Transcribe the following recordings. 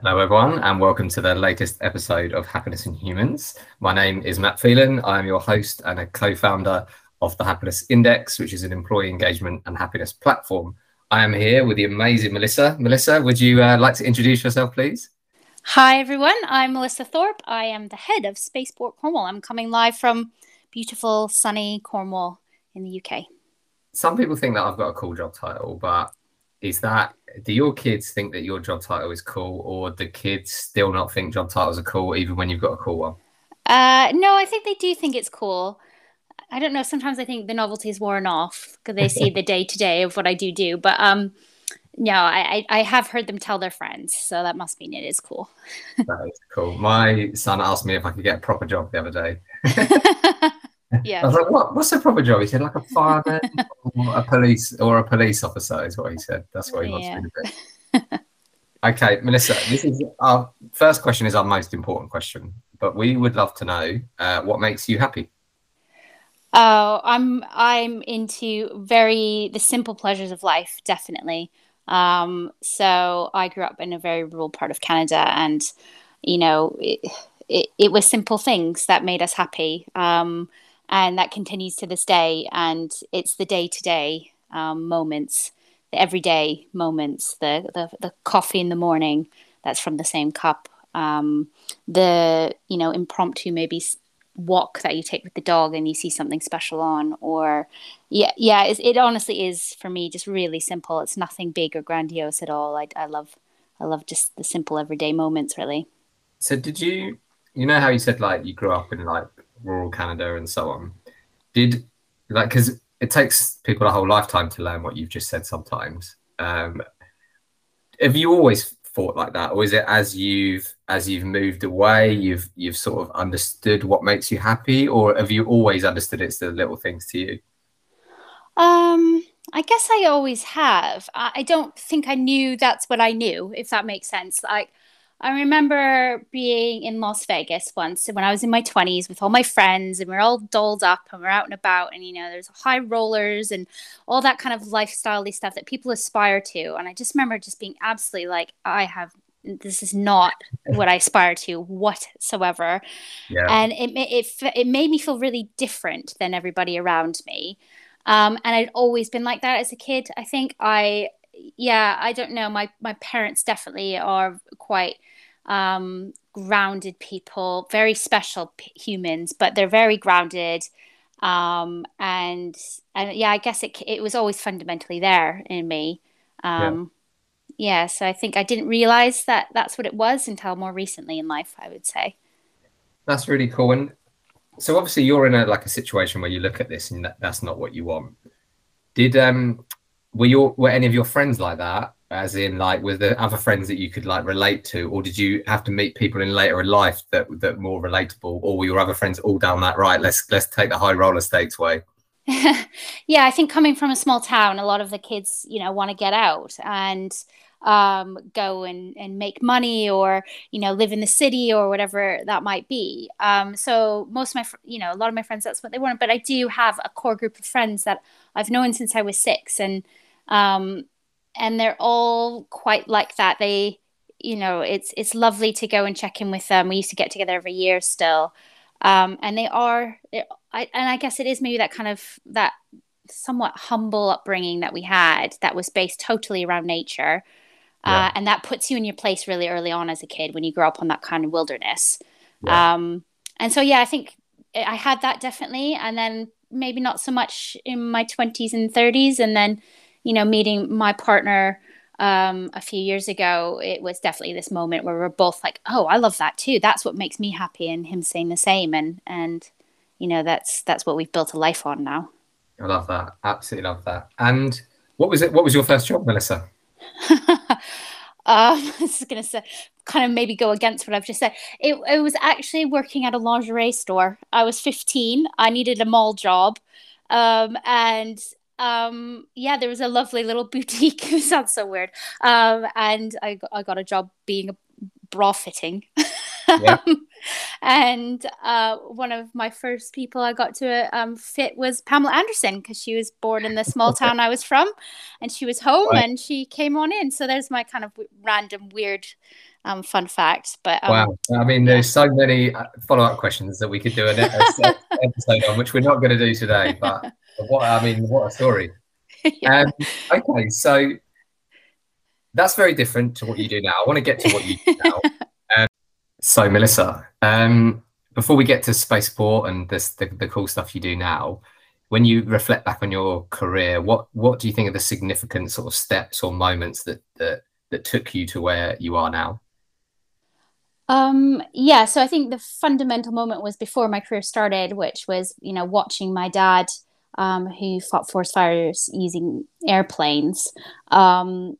Hello, everyone, and welcome to the latest episode of Happiness in Humans. My name is Matt Phelan. I am your host and a co founder of the Happiness Index, which is an employee engagement and happiness platform. I am here with the amazing Melissa. Melissa, would you uh, like to introduce yourself, please? Hi, everyone. I'm Melissa Thorpe. I am the head of Spaceport Cornwall. I'm coming live from beautiful, sunny Cornwall in the UK. Some people think that I've got a cool job title, but is that do your kids think that your job title is cool or do kids still not think job titles are cool even when you've got a cool one? Uh, no i think they do think it's cool. I don't know sometimes i think the novelty is worn off because they see the day to day of what i do do but um no I, I have heard them tell their friends so that must mean it is cool. That is cool. My son asked me if i could get a proper job the other day yeah. I was like, what? What's a proper job? He said, like a fireman or a police or a police officer is what he said. That's what he wants yeah. to be. okay, Melissa, this is our first question is our most important question, but we would love to know uh, what makes you happy. Oh, I'm I'm into very the simple pleasures of life, definitely. Um, so I grew up in a very rural part of Canada, and you know, it, it, it was simple things that made us happy. Um, and that continues to this day. And it's the day to day moments, the everyday moments, the, the the coffee in the morning that's from the same cup, um, the you know impromptu maybe walk that you take with the dog and you see something special on or yeah yeah it, it honestly is for me just really simple it's nothing big or grandiose at all I, I love i love just the simple everyday moments really so did you you know how you said like you grew up in like rural Canada and so on. Did like because it takes people a whole lifetime to learn what you've just said sometimes. Um, have you always thought like that, or is it as you've as you've moved away, you've you've sort of understood what makes you happy, or have you always understood it's the little things to you? Um, I guess I always have. I, I don't think I knew that's what I knew, if that makes sense. Like I remember being in Las Vegas once when I was in my 20s with all my friends and we are all dolled up and we're out and about and you know there's high rollers and all that kind of lifestyle stuff that people aspire to. And I just remember just being absolutely like I have this is not what I aspire to whatsoever. Yeah. and it, it it made me feel really different than everybody around me. Um, and I'd always been like that as a kid. I think I yeah I don't know my my parents definitely are quite um, grounded people, very special p- humans, but they're very grounded. Um, and and yeah, I guess it it was always fundamentally there in me. Um, yeah. yeah, so I think I didn't realize that that's what it was until more recently in life. I would say. That's really cool. And so obviously you're in a like a situation where you look at this and that, that's not what you want. Did um were your were any of your friends like that? As in like were the other friends that you could like relate to? Or did you have to meet people in later in life that that more relatable? Or were your other friends all down that right let's let's take the high roller stakes way yeah i think coming from a small town a lot of the kids you know want to get out and um, go and, and make money or you know live in the city or whatever that might be. Um, so most of my fr- you know a lot of my friends that's what they want. But i do have a core group of friends that i've known since i was six. And um, and they're all quite like that. They, you know, it's it's lovely to go and check in with them. We used to get together every year still, um, and they are. I, and I guess it is maybe that kind of that somewhat humble upbringing that we had that was based totally around nature. Uh, yeah. Uh, and that puts you in your place really early on as a kid when you grow up on that kind of wilderness. Yeah. Um, and so, yeah, I think I had that definitely. And then maybe not so much in my 20s and 30s. And then you know, meeting my partner um, a few years ago, it was definitely this moment where we are both like, "Oh, I love that too. That's what makes me happy," and him saying the same, and and you know, that's that's what we've built a life on now. I love that. Absolutely love that. And what was it? What was your first job, Melissa? um, this is going to say, kind of maybe go against what I've just said. It, it was actually working at a lingerie store. I was 15. I needed a mall job. Um, and um, yeah, there was a lovely little boutique. it sounds so weird. Um, and I got, I got a job being a bra fitting. Yeah. and uh, one of my first people I got to um, fit was Pamela Anderson because she was born in the small town I was from, and she was home right. and she came on in. So there's my kind of random weird um, fun fact. But um, wow, I mean, there's so many uh, follow up questions that we could do an episode on, which we're not going to do today. But what I mean, what a story! yeah. um, okay, so that's very different to what you do now. I want to get to what you do now. um, so, Melissa, um, before we get to spaceport and this, the, the cool stuff you do now, when you reflect back on your career, what what do you think are the significant sort of steps or moments that that that took you to where you are now? Um, yeah, so I think the fundamental moment was before my career started, which was you know watching my dad, um, who fought forest fires using airplanes, um,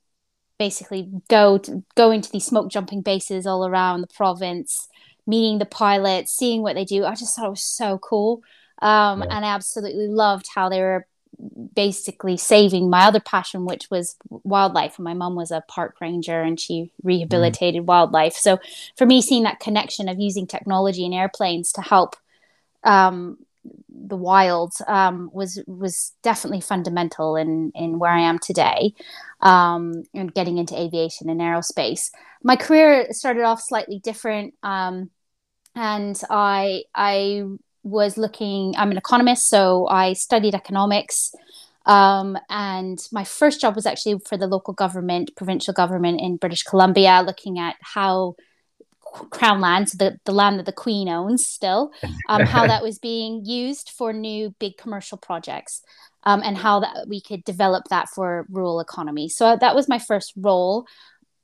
basically go to, go into these smoke jumping bases all around the province, meeting the pilots, seeing what they do. I just thought it was so cool. Um, yeah. And I absolutely loved how they were basically saving my other passion, which was wildlife. My mom was a park ranger and she rehabilitated mm. wildlife. So for me, seeing that connection of using technology and airplanes to help um, the wild um, was was definitely fundamental in in where I am today, um, and getting into aviation and aerospace. My career started off slightly different, um, and I I was looking. I'm an economist, so I studied economics. Um, and my first job was actually for the local government, provincial government in British Columbia, looking at how crown land, so the, the land that the queen owns still, um, how that was being used for new big commercial projects. Um, and how that we could develop that for rural economy. So that was my first role.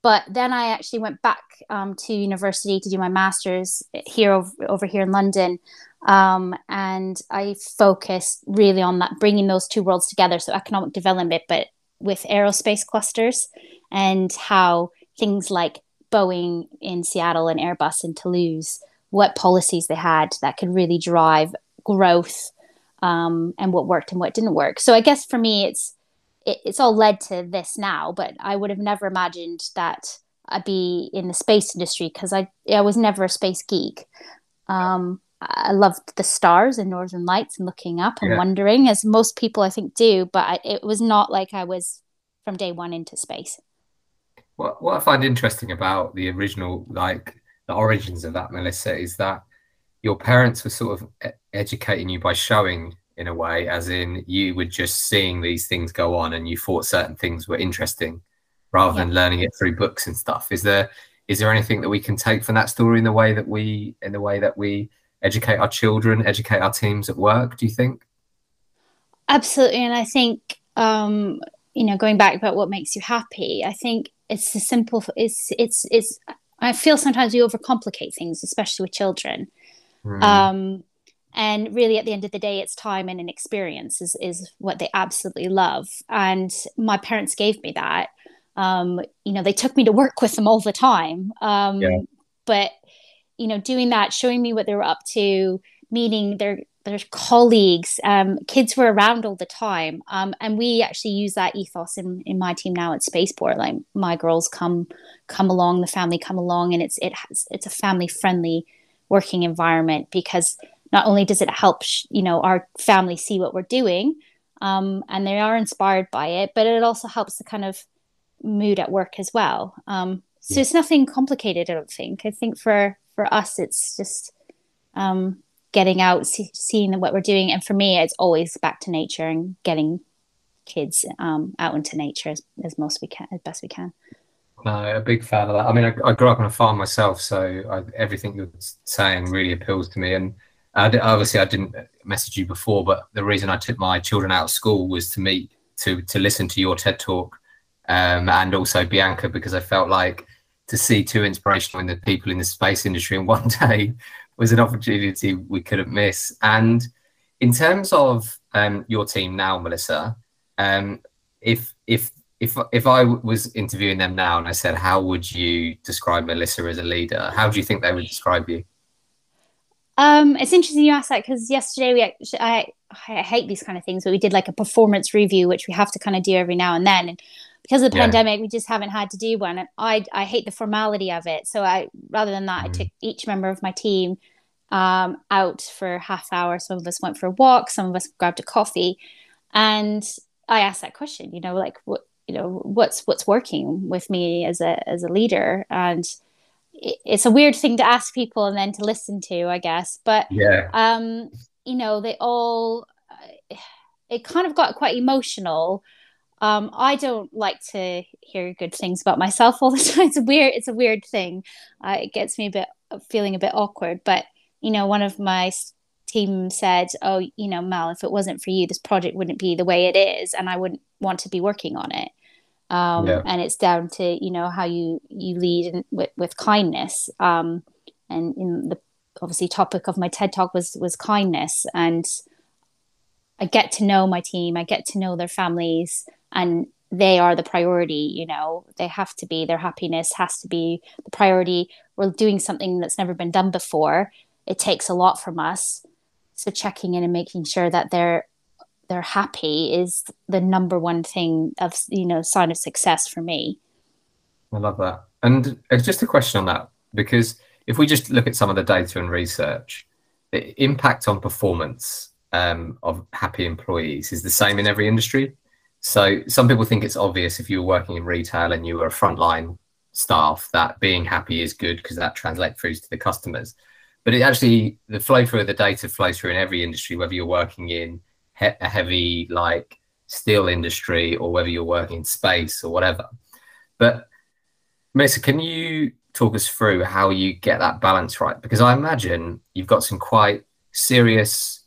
But then I actually went back um, to university to do my master's here over, over here in London. Um, and I focused really on that, bringing those two worlds together. So economic development, but with aerospace clusters and how things like Boeing in Seattle and Airbus in Toulouse, what policies they had that could really drive growth um, and what worked and what didn't work. So I guess for me, it's it, it's all led to this now. But I would have never imagined that I'd be in the space industry because I I was never a space geek. Um, I loved the stars and northern lights and looking up and yeah. wondering, as most people I think do. But I, it was not like I was from day one into space. What what I find interesting about the original, like the origins of that, Melissa, is that your parents were sort of educating you by showing in a way, as in you were just seeing these things go on and you thought certain things were interesting rather yeah. than learning it through books and stuff. Is there is there anything that we can take from that story in the way that we in the way that we educate our children, educate our teams at work, do you think? Absolutely. And I think um, you know, going back about what makes you happy, I think it's a simple it's it's it's i feel sometimes we overcomplicate things especially with children mm. um and really at the end of the day it's time and an experience is is what they absolutely love and my parents gave me that um you know they took me to work with them all the time um yeah. but you know doing that showing me what they were up to meeting their their colleagues um, kids were around all the time um, and we actually use that ethos in, in my team now at spaceport. Like my girls come come along the family come along and it's it has it's a family friendly working environment because not only does it help sh- you know our family see what we're doing um, and they are inspired by it but it also helps the kind of mood at work as well. Um, so yeah. it's nothing complicated i don't think. I think for for us it's just um, getting out, see, seeing what we're doing. And for me, it's always back to nature and getting kids um, out into nature as, as most we can, as best we can. No, a big fan of that. I mean, I, I grew up on a farm myself, so I, everything you're saying really appeals to me. And I, obviously, I didn't message you before, but the reason I took my children out of school was to meet, to to listen to your TED talk, um, and also Bianca, because I felt like to see two inspirational in the people in the space industry in one day was an opportunity we couldn't miss. And in terms of um, your team now, Melissa, um, if if if if I was interviewing them now and I said, how would you describe Melissa as a leader? How do you think they would describe you? Um, it's interesting you ask that because yesterday we actually, I, I hate these kind of things, but we did like a performance review, which we have to kind of do every now and then. And because of the Yeah. pandemic, we just haven't had to do one. And I I hate the formality of it. So I rather than that, I Mhm. took each member of my team um, out for a half hour. Some of us went for a walk. Some of us grabbed a coffee, and I asked that question. You know, like what you know what's what's working with me as a as a leader and it- it's a weird thing to ask people and then to listen to i guess but Yeah. um you know they all it kind of got quite emotional um i don't like to hear good things about myself all the time. It's a weird it's a weird thing. Uh, it gets me a bit feeling a bit awkward but you know one of my team said oh you know mel if it wasn't for you this project wouldn't be the way it is and i wouldn't want to be working on it. Um Yeah. and it's down to you know how you you lead in, with with kindness. Um and in the obviously topic of my ted talk was was kindness and i get to know my team i get to know their families and they are the priority you know they have to be their happiness has to be the priority we're doing something that's never been done before it takes a lot from us so checking in and making sure that they're they're happy is the number one thing of you know sign of success for me I love that. And it's just a question on that because if we just look at some of the data and research, the impact on performance um, of happy employees is the same in every industry. So some people think it's obvious if you were working in retail and you were a frontline staff that being happy is good because that translates through to the customers. But it actually the flow through of the data flows through in every industry, whether you're working in he- a heavy like steel industry or whether you're working in space or whatever. But Melissa, can you talk us through how you get that balance right? Because I imagine you've got some quite serious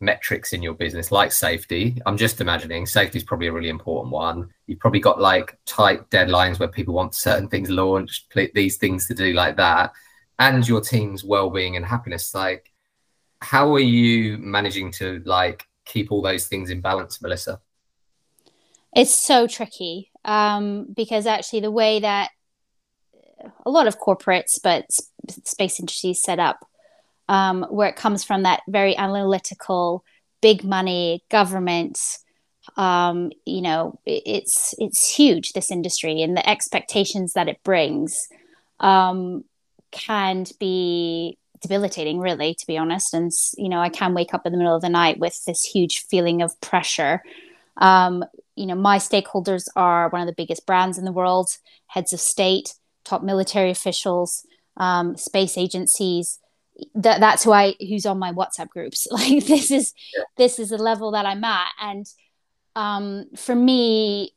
metrics in your business, like safety. I'm just imagining safety is probably a really important one. You've probably got like tight deadlines where people want certain things launched, these things to do like that, and your team's well-being and happiness. Like, how are you managing to like keep all those things in balance, Melissa? it's so tricky um, because actually the way that a lot of corporates but space industries set up um, where it comes from that very analytical big money government um, you know it, it's it's huge this industry and the expectations that it brings um, can be debilitating really to be honest. And you know i can wake up in the middle of the night with this huge feeling of pressure. Um, you know my stakeholders are one of the biggest brands in the world heads of state top military officials um, space agencies that that's who i who's on my whatsapp groups. Like this is this is the level that i'm at. And um, for me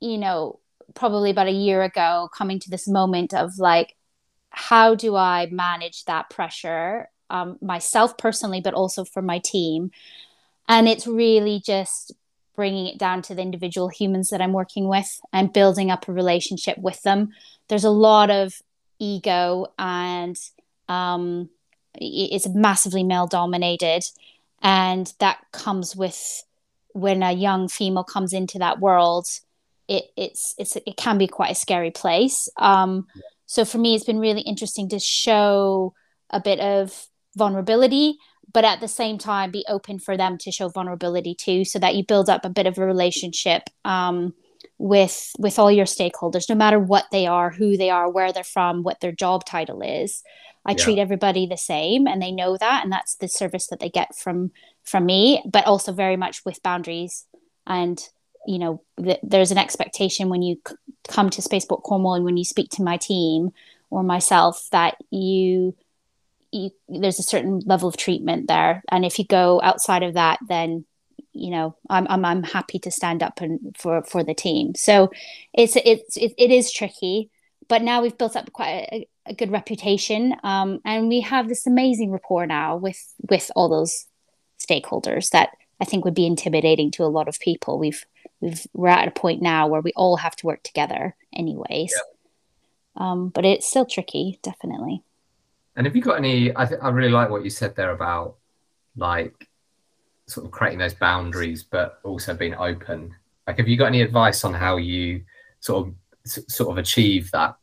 you know probably about a year ago coming to this moment of like how do i manage that pressure um, myself personally but also for my team? And it's really just bringing it down to the individual humans that i'm working with and building up a relationship with them. There's a lot of ego and um, it's massively male dominated and that comes with when a young female comes into that world it it's it's it can be quite a scary place. Um, so for me it's been really interesting to show a bit of vulnerability but at the same time be open for them to show vulnerability too so that you build up a bit of a relationship um, with with all your stakeholders no matter what they are who they are where they're from what their job title is i Yeah. treat everybody the same and they know that and that's the service that they get from from me but also very much with boundaries. And you know th- there's an expectation when you c- come to spaceport cornwall and when you speak to my team or myself that you you, there's a certain level of treatment there. And if you go outside of that then you know i'm i'm, I'm happy to stand up and for for the team. So it's it's it, it is tricky but now we've built up quite a, a good reputation um, and we have this amazing rapport now with with all those stakeholders that i think would be intimidating to a lot of people we've we've we're at a point now where we all have to work together anyways um, but it's still tricky definitely And have you got any? I th- I really like what you said there about like sort of creating those boundaries, but also being open. Like, have you got any advice on how you sort of s- sort of achieve that?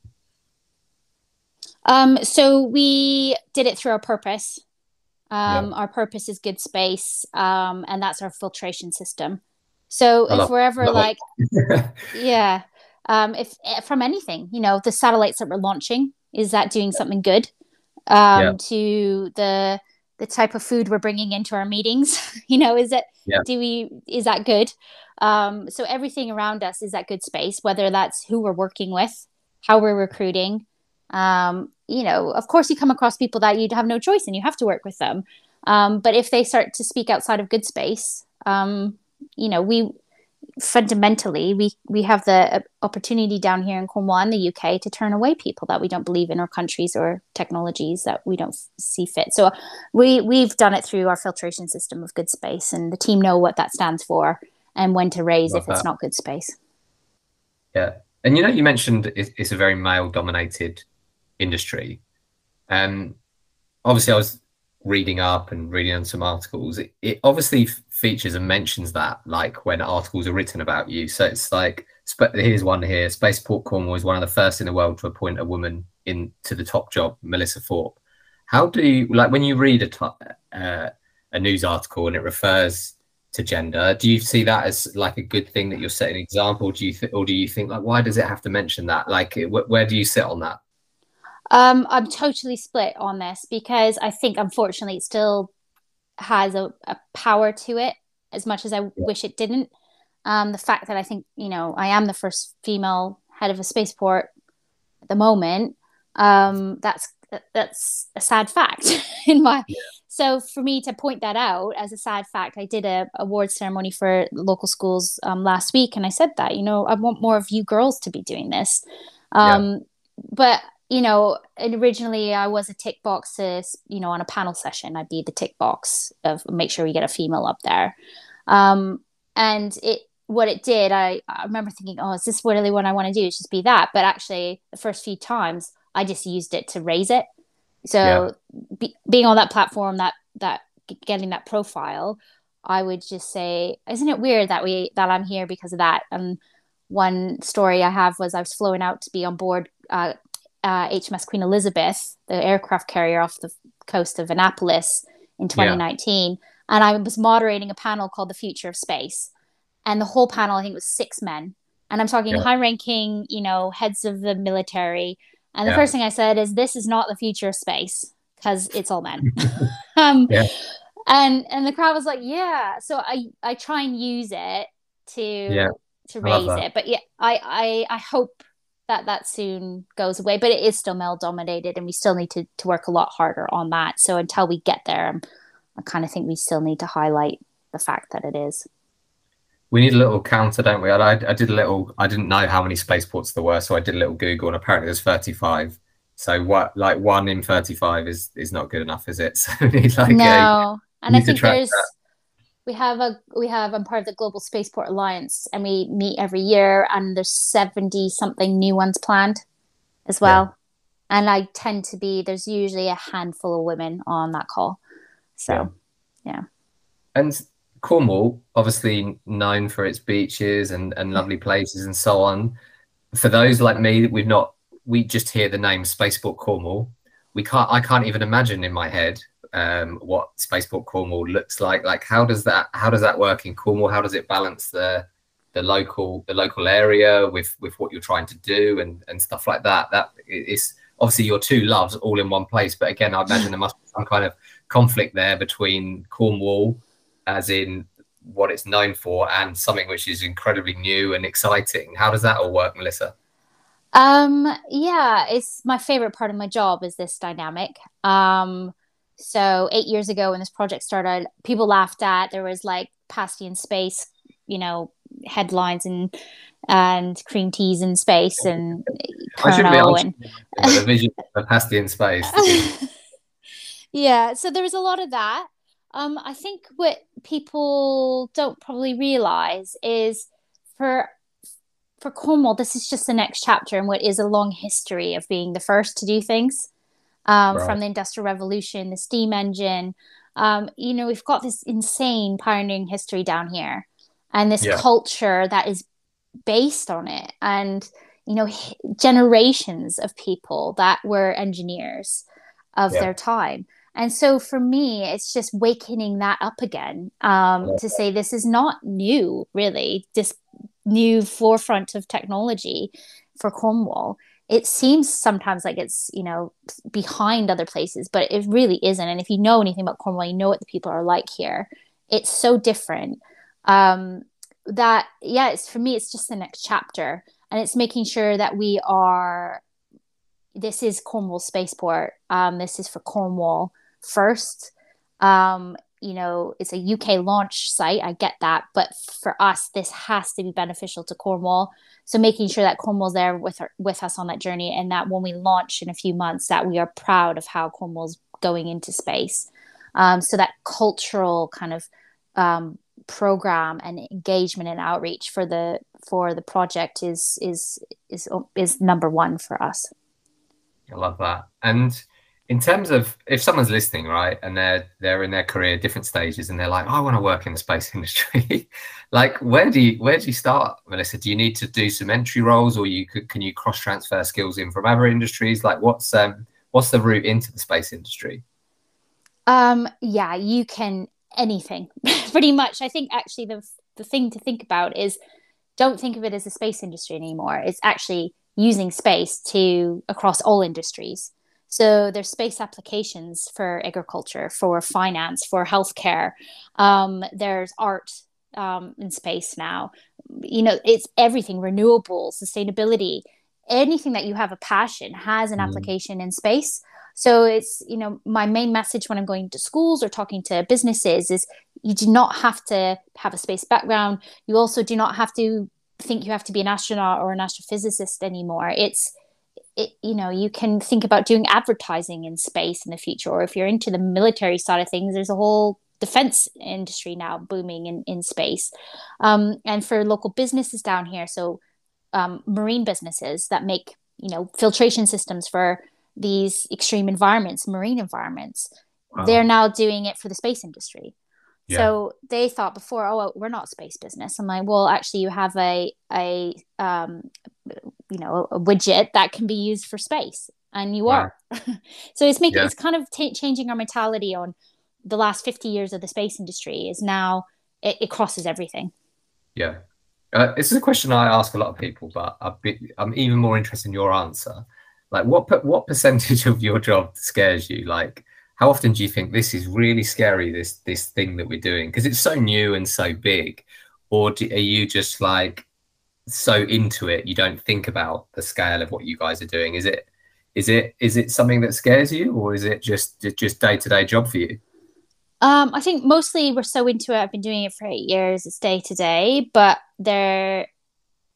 Um, so we did it through our purpose. Um, Our purpose is good space, um, and that's our filtration system. So I if love- we're ever like, yeah, um, if eh, from anything, you know, the satellites that we're launching, is that doing something good? Um, yeah. To the the type of food we're bringing into our meetings, you know, is it yeah. do we is that good? Um, so everything around us is that good space, whether that's who we're working with, how we're recruiting. Um, you know, of course, you come across people that you'd have no choice and you have to work with them. Um, but if they start to speak outside of good space, um, you know, we fundamentally we we have the uh, opportunity down here in Cornwall and the UK to turn away people that we don't believe in or countries or technologies that we don't see fit. So we we've done it through our filtration system of good space, and the team know what that stands for and when to raise Love if that. it's not good space. Yeah, and you know, you mentioned it's, it's a very male dominated industry. And obviously, I was reading up and reading on some articles. It, it obviously features and mentions that, like when articles are written about you. So it's like, sp- here's one here: Spaceport Cornwall is one of the first in the world to appoint a woman into the top job, Melissa Thorpe. How do you like when you read a, t- uh, a news article and it refers to gender? Do you see that as like a good thing that you're setting an example? Do you th- or do you think like why does it have to mention that? Like, wh- where do you sit on that? Um, I'm totally split on this because I think, unfortunately, it still has a, a power to it as much as I yeah. wish it didn't. Um, the fact that I think, you know, I am the first female head of a spaceport at the moment, um, that's that's a sad fact in my. Yeah. So for me to point that out as a sad fact, I did a award ceremony for local schools um, last week, and I said that you know I want more of you girls to be doing this. Um, yeah. But you know, originally I was a tick box to, you know, on a panel session, I'd be the tick box of make sure we get a female up there. Um, and it, what it did, I, I remember thinking, oh, is this really what I want to do? It's just be that. But actually, the first few times, I just used it to raise it. So yeah. be, being on that platform, that that getting that profile, I would just say, isn't it weird that we that I'm here because of that? And one story I have was I was flown out to be on board uh, uh, HMS Queen Elizabeth, the aircraft carrier off the coast of Annapolis in 2019. Yeah. And I was moderating a panel called The Future of Space. And the whole panel, I think, was six men. And I'm talking yeah. high ranking, you know, heads of the military. And the yeah. first thing I said is, this is not the future of space because it's all men. um. And and the crowd was like, yeah. So I I try and use it to yeah. to raise it. But yeah, I I I hope that that soon goes away but it is still male dominated and we still need to, to work a lot harder on that. So until we get there I'm, i kind of think we still need to highlight the fact that it is. We need a little counter don't we? I, I did a little i didn't know how many spaceports there were so i did a little google and apparently there's 35 so what like one in 35 is is not good enough is it? So we need like no a, and i think there's that we have a we have I'm part of the Global Spaceport Alliance and we meet every year and there's 70 something new ones planned as well. Yeah. And I tend to be there's usually a handful of women on that call. So yeah. yeah. And Cornwall, obviously known for its beaches and, and lovely places and so on. For those like me, we've not we just hear the name Spaceport Cornwall. We can't I can't even imagine in my head um, what Spaceport Cornwall looks like. Like how does that how does that work in Cornwall? How does it balance the the local the local area with with what you're trying to do and and stuff like that? That is obviously your two loves all in one place. But again, I imagine there must be some kind of conflict there between Cornwall, as in what it's known for, and something which is incredibly new and exciting. How does that all work, Melissa? Um, yeah, it's my favorite part of my job is this dynamic. Um, so eight years ago when this project started, people laughed at there was like pasty in space, you know, headlines and and cream teas in space and Colonel and the vision of pasty in space. yeah, so there was a lot of that. Um, I think what people don't probably realize is for for Cornwall, this is just the next chapter in what is a long history of being the first to do things um, right. from the Industrial Revolution, the steam engine. Um, you know, we've got this insane pioneering history down here and this yeah. culture that is based on it. And, you know, generations of people that were engineers of yeah. their time. And so for me, it's just wakening that up again um, to say this is not new, really. this new forefront of technology for Cornwall. It seems sometimes like it's you know behind other places, but it really isn't. And if you know anything about Cornwall, you know what the people are like here. It's so different. Um, that yeah, it's for me. It's just the next chapter, and it's making sure that we are. This is Cornwall Spaceport. Um, this is for Cornwall first. Um, you know, it's a UK launch site. I get that, but for us, this has to be beneficial to Cornwall. So making sure that Cornwall's there with her, with us on that journey, and that when we launch in a few months, that we are proud of how Cornwall's going into space. Um, so that cultural kind of um, program and engagement and outreach for the for the project is is is is number one for us. I love that. And in terms of if someone's listening, right, and they're they're in their career different stages, and they're like, I want to work in the space industry. like, where do you where do you start, Melissa? Do you need to do some entry roles, or you could can you cross transfer skills in from other industries? Like, what's um what's the route into the space industry? Um, yeah, you can anything pretty much. I think actually the the thing to think about is don't think of it as a space industry anymore. It's actually using space to across all industries. So there's space applications for agriculture, for finance, for healthcare. Um, there's art um, in space now. You know, it's everything renewable, sustainability. Anything that you have a passion has an mm. application in space. So it's, you know, my main message when I'm going to schools or talking to businesses is you do not have to have a space background. You also do not have to think you have to be an astronaut or an astrophysicist anymore. It's it, you know you can think about doing advertising in space in the future or if you're into the military side of things there's a whole defense industry now booming in, in space um, and for local businesses down here so um, marine businesses that make you know filtration systems for these extreme environments marine environments wow. they're now doing it for the space industry yeah. so they thought before oh we're not space business. I'm like well actually you have a a um, you know a widget that can be used for space. And you wow. are. So it's making yeah. it's kind of t- changing our mentality on the last 50 years of the space industry is now it, it crosses everything. Yeah. Uh, this is a question i ask a lot of people but i'm even more interested in your answer. Like what what percentage of your job scares you? Like how often do you think this is really scary this this thing that we're doing? Because it's so new and so big or do, are you just like so into it you don't think about the scale of what you guys are doing? Is it is it is it something that scares you or is it just just day-to-day job for you? Um i think mostly we're so into it. I've been doing it for eight years. It's day to day but there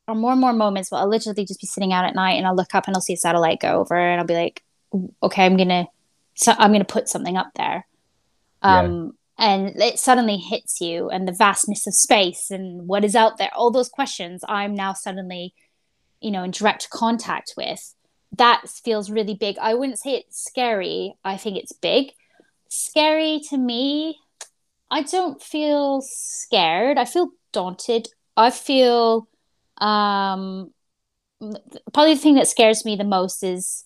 are more and more moments where i'll literally just be sitting out at night and i'll look up and i'll see a satellite go over and i'll be like okay i'm gonna so i'm gonna put something up there. Um and it suddenly hits you and the vastness of space and what is out there all those questions i'm now suddenly you know in direct contact with. That feels really big. I wouldn't say it's scary. I think it's big. Scary to me i don't feel scared. I feel daunted. I feel um probably the thing that scares me the most is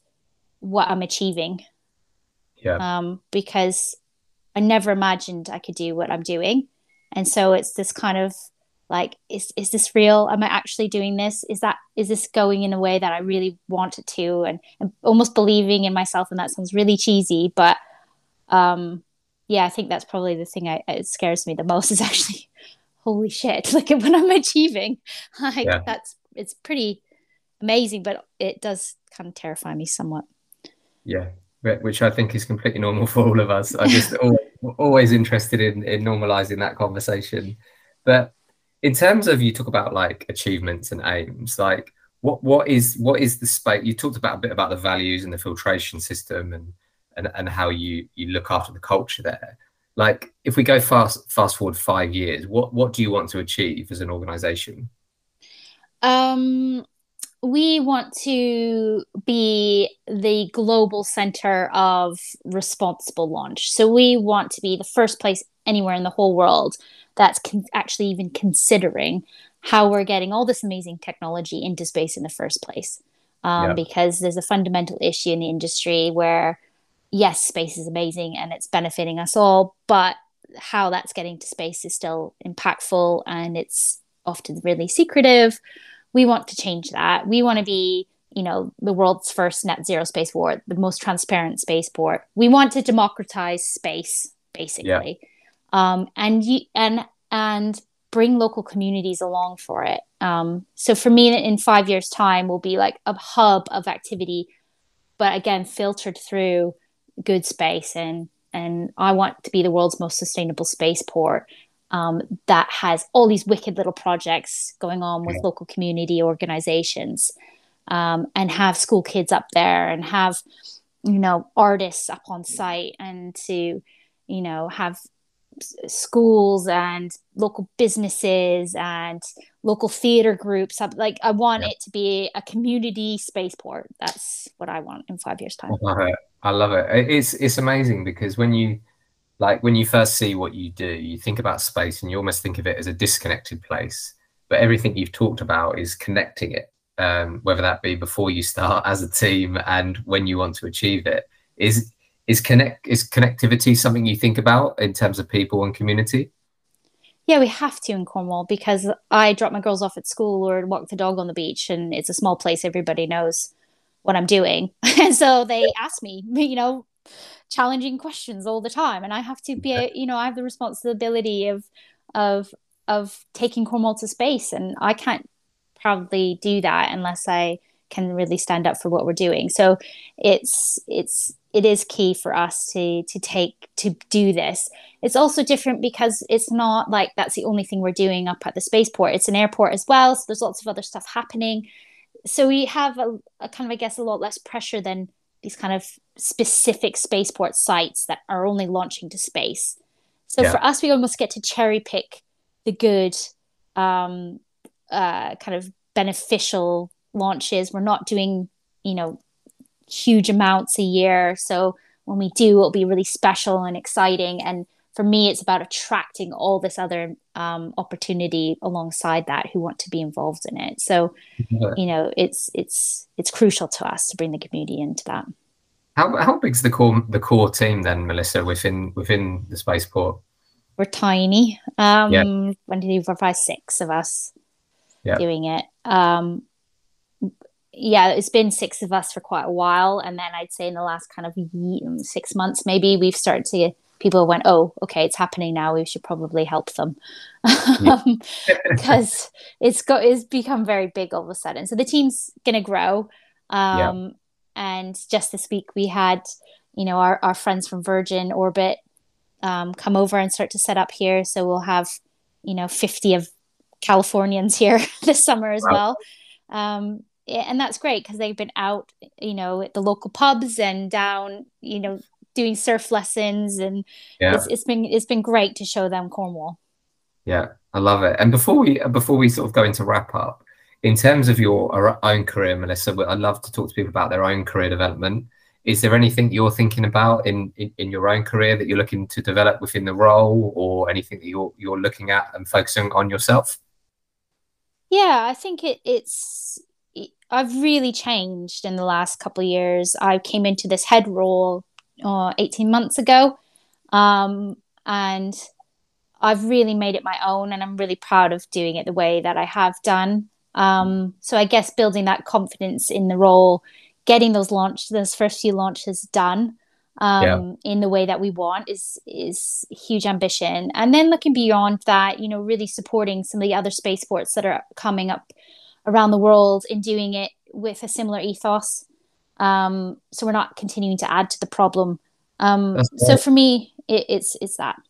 what i'm achieving yeah um because I never imagined I could do what I'm doing. And so it's this kind of like, is, is this real? Am I actually doing this? Is that, is this going in a way that I really want it to? And, and almost believing in myself. And that sounds really cheesy, but, um, yeah, I think that's probably the thing I, it scares me the most is actually, holy shit, look at what I'm achieving. Like yeah. that's, it's pretty amazing, but it does kind of terrify me somewhat. Yeah, which I think is completely normal for all of us. I'm just always, always interested in, in normalizing that conversation. But in terms of you talk about like achievements and aims, like what what is what is the space? You talked about a bit about the values and the filtration system and and, and how you you look after the culture there. Like if we go fast fast forward five years, what what do you want to achieve as an organization? Um we want to be the global center of responsible launch. So we want to be the first place anywhere in the whole world that's con- actually even considering how we're getting all this amazing technology into space in the first place. Um, yeah. Because there's a fundamental issue in the industry where, yes, space is amazing and it's benefiting us all, but how that's getting to space is still impactful and it's often really secretive. We want to change that. We want to be, you know, the world's first net zero spaceport, the most transparent spaceport. We want to democratize space, basically, yeah. um, and you and and bring local communities along for it. Um, so for me, in five years' time, will be like a hub of activity, but again, filtered through good space and and I want to be the world's most sustainable spaceport um, that has all these wicked little projects going on with yeah. local community organizations um, and have school kids up there and have you know artists up on site and to you know have schools and local businesses and local theater groups like i want yeah. it to be a community spaceport. That's what i want in five years time. I love it. I love it. It's it's amazing because when you like when you first see what you do you think about space and you almost think of it as a disconnected place but everything you've talked about is connecting it um, whether that be before you start as a team and when you want to achieve it. Is is connect is connectivity something you think about in terms of people and community? Yeah we have to in cornwall because i drop my girls off at school or walk the dog on the beach and it's a small place. Everybody knows what i'm doing. And so they ask me you know challenging questions all the time and i have to be a, you know i have the responsibility of of of taking cornwall to space and i can't probably do that unless i can really stand up for what we're doing so it's it's it is key for us to to take to do this. It's also different because it's not like that's the only thing we're doing up at the spaceport. It's an airport as well, so there's lots of other stuff happening. So we have a, a kind of, I guess, a lot less pressure than these kind of specific spaceport sites that are only launching to space. So yeah. for us, we almost get to cherry pick the good, um, uh, kind of beneficial launches. We're not doing, you know, huge amounts a year. So when we do, it'll be really special and exciting. And for me, it's about attracting all this other um, opportunity alongside that who want to be involved in it. So, yeah. you know, it's it's it's crucial to us to bring the community into that. How how big's the core the core team then, Melissa, within within the spaceport? We're tiny. Um, yeah. one, two, three, four, five, six of us yeah. doing it. Um, yeah, it's been six of us for quite a while, and then I'd say in the last kind of six months, maybe we've started to people went, oh, okay, it's happening now. We should probably help them because it's got it's become very big all of a sudden. So the team's going to grow. Um, yeah. And just this week, we had, you know, our, our friends from Virgin Orbit um, come over and start to set up here. So we'll have, you know, 50 of Californians here this summer as wow. well. Um, and that's great because they've been out, you know, at the local pubs and down, you know, doing surf lessons, and yeah. it's, it's been it's been great to show them Cornwall. Yeah, I love it. And before we before we sort of go into wrap up, in terms of your own career, Melissa, I'd love to talk to people about their own career development. Is there anything you're thinking about in, in, in your own career that you're looking to develop within the role, or anything that you're you're looking at and focusing on yourself? Yeah, I think it, it's I've really changed in the last couple of years. I came into this head role uh, 18 months ago. Um, and I've really made it my own, and I'm really proud of doing it the way that I have done. Um, so I guess building that confidence in the role, getting those launch, those first few launches done um, yeah. in the way that we want is is huge ambition. And then looking beyond that, you know, really supporting some of the other spaceports that are coming up around the world in doing it with a similar ethos. Um, so we're not continuing to add to the problem. Um, so for me, it, it's it's that.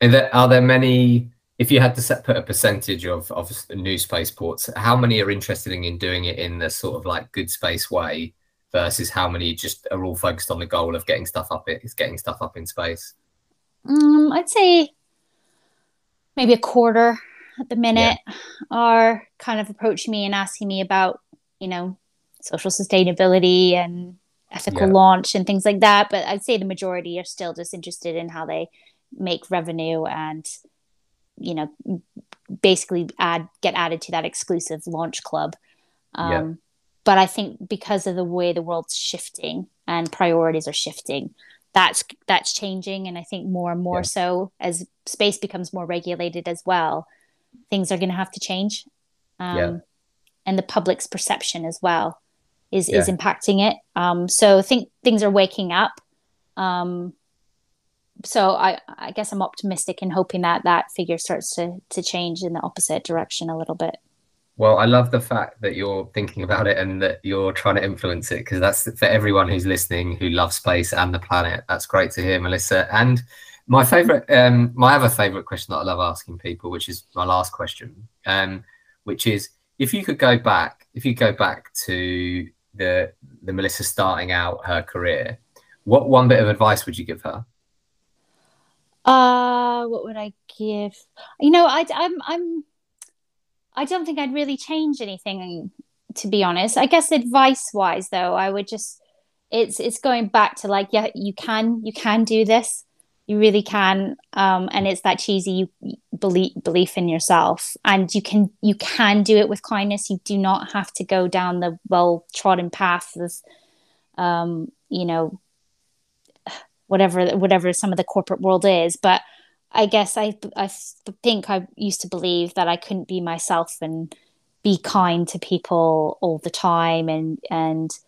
Are there, are there many? If you had to set put a percentage of of new space ports, how many are interested in doing it in the sort of like good space way, versus how many just are all focused on the goal of getting stuff up? It is getting stuff up in space. Um, I'd say maybe a quarter at the minute yeah. are kind of approaching me and asking me about, you know, social sustainability and ethical yeah. launch and things like that. But I'd say the majority are still just interested in how they make revenue and, you know, basically add get added to that exclusive launch club. Um, yeah. But I think because of the way the world's shifting and priorities are shifting, that's that's changing, and I think more and more yeah. so as space becomes more regulated as well things are going to have to change. Um, Yeah. And the public's perception as well is is impacting it. Um, so I think things are waking up. Um, so I, I guess I'm optimistic and hoping that that figure starts to to change in the opposite direction a little bit. Well, I love the fact that you're thinking about it and that you're trying to influence it because that's for everyone who's listening who loves space and the planet. That's great to hear, Melissa. And my favorite, um, my other favorite question that I love asking people, which is my last question, um, which is if you could go back, if you go back to the the Melissa starting out her career, what one bit of advice would you give her? Uh, what would I give? You know, I, I'm, I'm, I don't think I'd really change anything, to be honest. I guess advice wise, though, I would just, it's, it's going back to like, yeah, you can, you can do this. You really can. Um, and it's that cheesy belief, belief in yourself and you can, you can do it with kindness. You do not have to go down the well trodden path of, um, you know, whatever whatever some of the corporate world is but i guess i i think i used to believe that i couldn't be myself and be kind to people all the time and and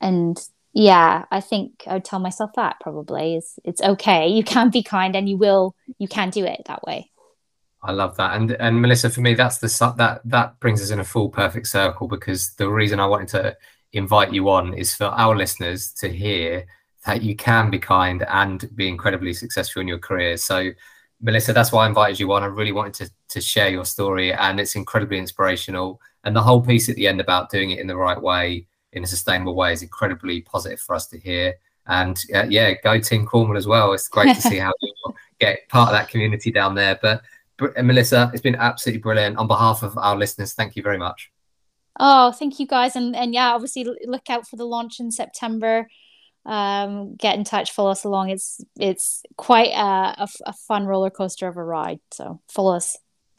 and yeah i think i would tell myself that probably is it's okay. You can be kind and you will you can do it that way. I love that, and and Melissa, for me, that's the that that brings us in a full perfect circle because the reason I wanted to invite you on is for our listeners to hear that you can be kind and be incredibly successful in your career. So, Melissa, that's why I invited you on. I really wanted to to share your story, and it's incredibly inspirational. And the whole piece at the end about doing it in the right way, in a sustainable way, is incredibly positive for us to hear. And uh, yeah, go Team Cornwall as well. It's great to see how you get part of that community down there. But Melissa, it's been absolutely brilliant. On behalf of our listeners, thank you very much. Oh, thank you guys, and and yeah, obviously look out for the launch in September. Um, get in touch, follow us along. It's it's quite a, a, a fun roller coaster of a ride. So follow us.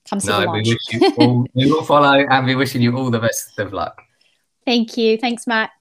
Come see no, the launch. We, all, we will follow, and we're wishing you all the best of luck. Thank you. Thanks, Matt.